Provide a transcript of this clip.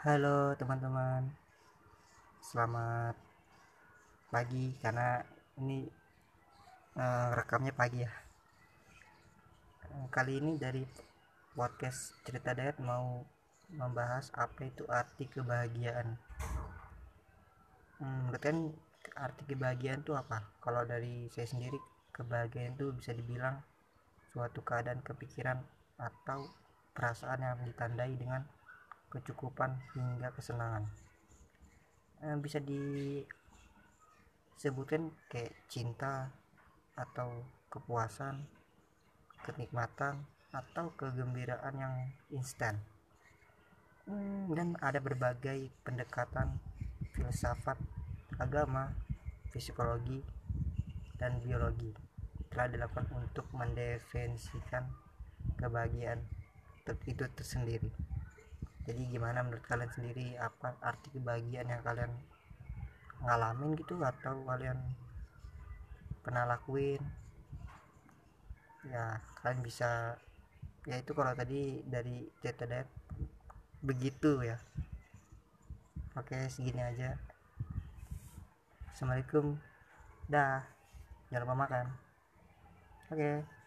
Halo teman-teman, selamat pagi karena ini uh, rekamnya pagi ya. Eh, kali ini dari podcast cerita diet mau membahas apa itu arti kebahagiaan. Hmm, kan arti kebahagiaan itu apa? Kalau dari saya sendiri kebahagiaan itu bisa dibilang suatu keadaan kepikiran atau perasaan yang ditandai dengan kecukupan hingga kesenangan. Eh, bisa disebutkan kayak cinta atau kepuasan kenikmatan atau kegembiraan yang instan. Hmm, dan ada berbagai pendekatan filsafat agama psikologi dan biologi telah dilakukan untuk mendefinisikan kebahagiaan itu tersendiri jadi gimana menurut kalian sendiri? Apa arti kebahagiaan yang kalian ngalamin gitu atau kalian pernah lakuin? Ya kalian bisa ya itu kalau tadi dari CTD begitu ya. Oke segini aja. Assalamualaikum. Dah. Jangan lupa makan. Oke